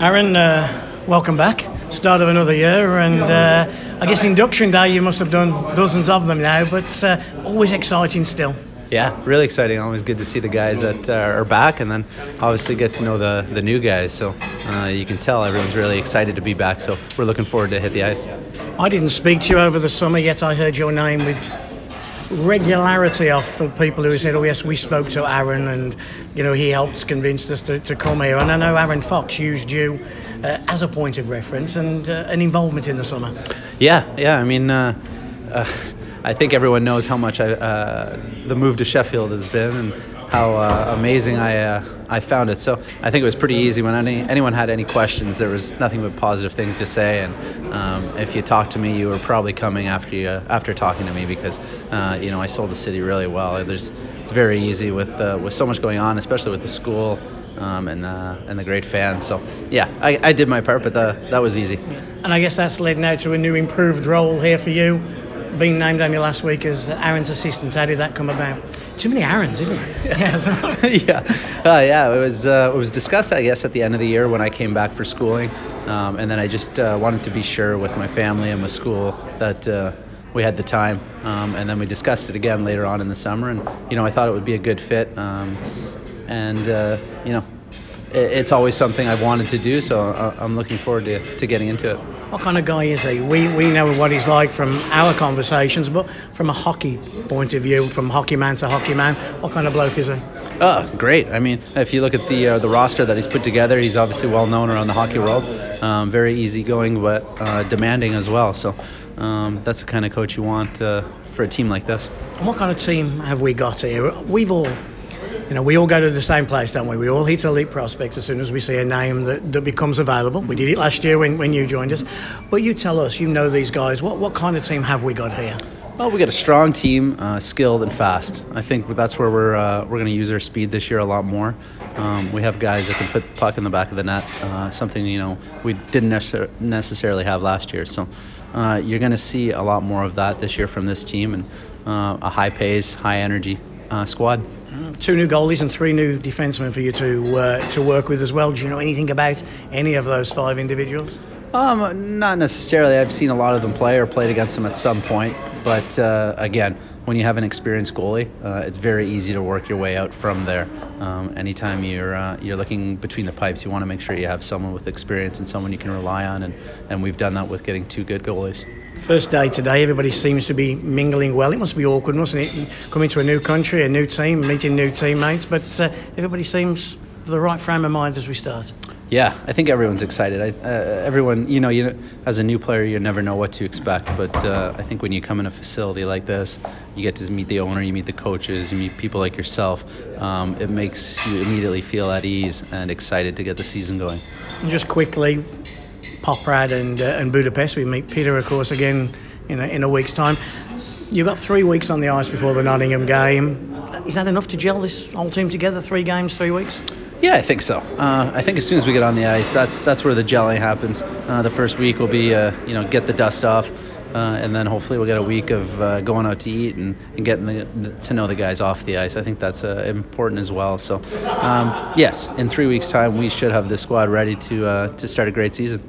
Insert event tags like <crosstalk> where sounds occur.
Aaron, uh, welcome back. Start of another year, and uh, I guess induction day you must have done dozens of them now, but uh, always exciting still. Yeah, really exciting. Always good to see the guys that uh, are back, and then obviously get to know the the new guys. So uh, you can tell everyone's really excited to be back. So we're looking forward to hit the ice. I didn't speak to you over the summer, yet I heard your name with regularity off of people who said, "Oh yes, we spoke to Aaron, and you know he helped convince us to, to come here." And I know Aaron Fox used you uh, as a point of reference and uh, an involvement in the summer. Yeah, yeah. I mean. Uh, uh I think everyone knows how much I, uh, the move to Sheffield has been and how uh, amazing I, uh, I found it. So I think it was pretty easy. When any, anyone had any questions, there was nothing but positive things to say. And um, if you talked to me, you were probably coming after you, after talking to me because uh, you know I sold the city really well. There's, it's very easy with uh, with so much going on, especially with the school. Um, and uh, and the great fans. So yeah, I, I did my part, but the, that was easy. And I guess that's led now to a new improved role here for you being named only last week as Aaron's assistant. How did that come about? Too many Aarons, isn't it? <laughs> Yeah, <laughs> yeah, uh, yeah. It was uh, it was discussed, I guess, at the end of the year when I came back for schooling, um, and then I just uh, wanted to be sure with my family and my school that uh, we had the time, um, and then we discussed it again later on in the summer, and you know I thought it would be a good fit, um, and uh, you know it's always something I've wanted to do, so uh, I'm looking forward to, to getting into it. What kind of guy is he? We, we know what he's like from our conversations, but from a hockey point of view, from hockey man to hockey man, what kind of bloke is he? Oh, great! I mean, if you look at the uh, the roster that he's put together, he's obviously well known around the hockey world. Um, very easygoing, but uh, demanding as well. So um, that's the kind of coach you want uh, for a team like this. And what kind of team have we got here? We've all you know, we all go to the same place, don't we? We all hit elite prospects as soon as we see a name that, that becomes available. We did it last year when, when you joined us. But you tell us, you know these guys. What, what kind of team have we got here? Well, we got a strong team, uh, skilled and fast. I think that's where we're uh, we're going to use our speed this year a lot more. Um, we have guys that can put the puck in the back of the net, uh, something you know we didn't necessar- necessarily have last year. So uh, you're going to see a lot more of that this year from this team and uh, a high pace, high energy uh, squad. Two new goalies and three new defensemen for you to uh, to work with as well. Do you know anything about any of those five individuals? Um, not necessarily. I've seen a lot of them play or played against them at some point. But uh, again, when you have an experienced goalie, uh, it's very easy to work your way out from there. Um, anytime you're uh, you're looking between the pipes, you want to make sure you have someone with experience and someone you can rely on, and, and we've done that with getting two good goalies. First day today, everybody seems to be mingling well. It must be awkward, mustn't it? Coming to a new country, a new team, meeting new teammates, but uh, everybody seems the right frame of mind as we start. Yeah, I think everyone's excited. I, uh, everyone, you know, you as a new player, you never know what to expect. But uh, I think when you come in a facility like this, you get to meet the owner, you meet the coaches, you meet people like yourself. Um, it makes you immediately feel at ease and excited to get the season going. And just quickly, Poprad and uh, and Budapest. We meet Peter, of course, again in a, in a week's time. You've got three weeks on the ice before the Nottingham game. Is that enough to gel this whole team together? Three games, three weeks. Yeah, I think so. Uh, I think as soon as we get on the ice, that's that's where the gelling happens. Uh, the first week will be, uh, you know, get the dust off, uh, and then hopefully we'll get a week of uh, going out to eat and, and getting the, to know the guys off the ice. I think that's uh, important as well. So, um, yes, in three weeks' time, we should have this squad ready to to start a great season.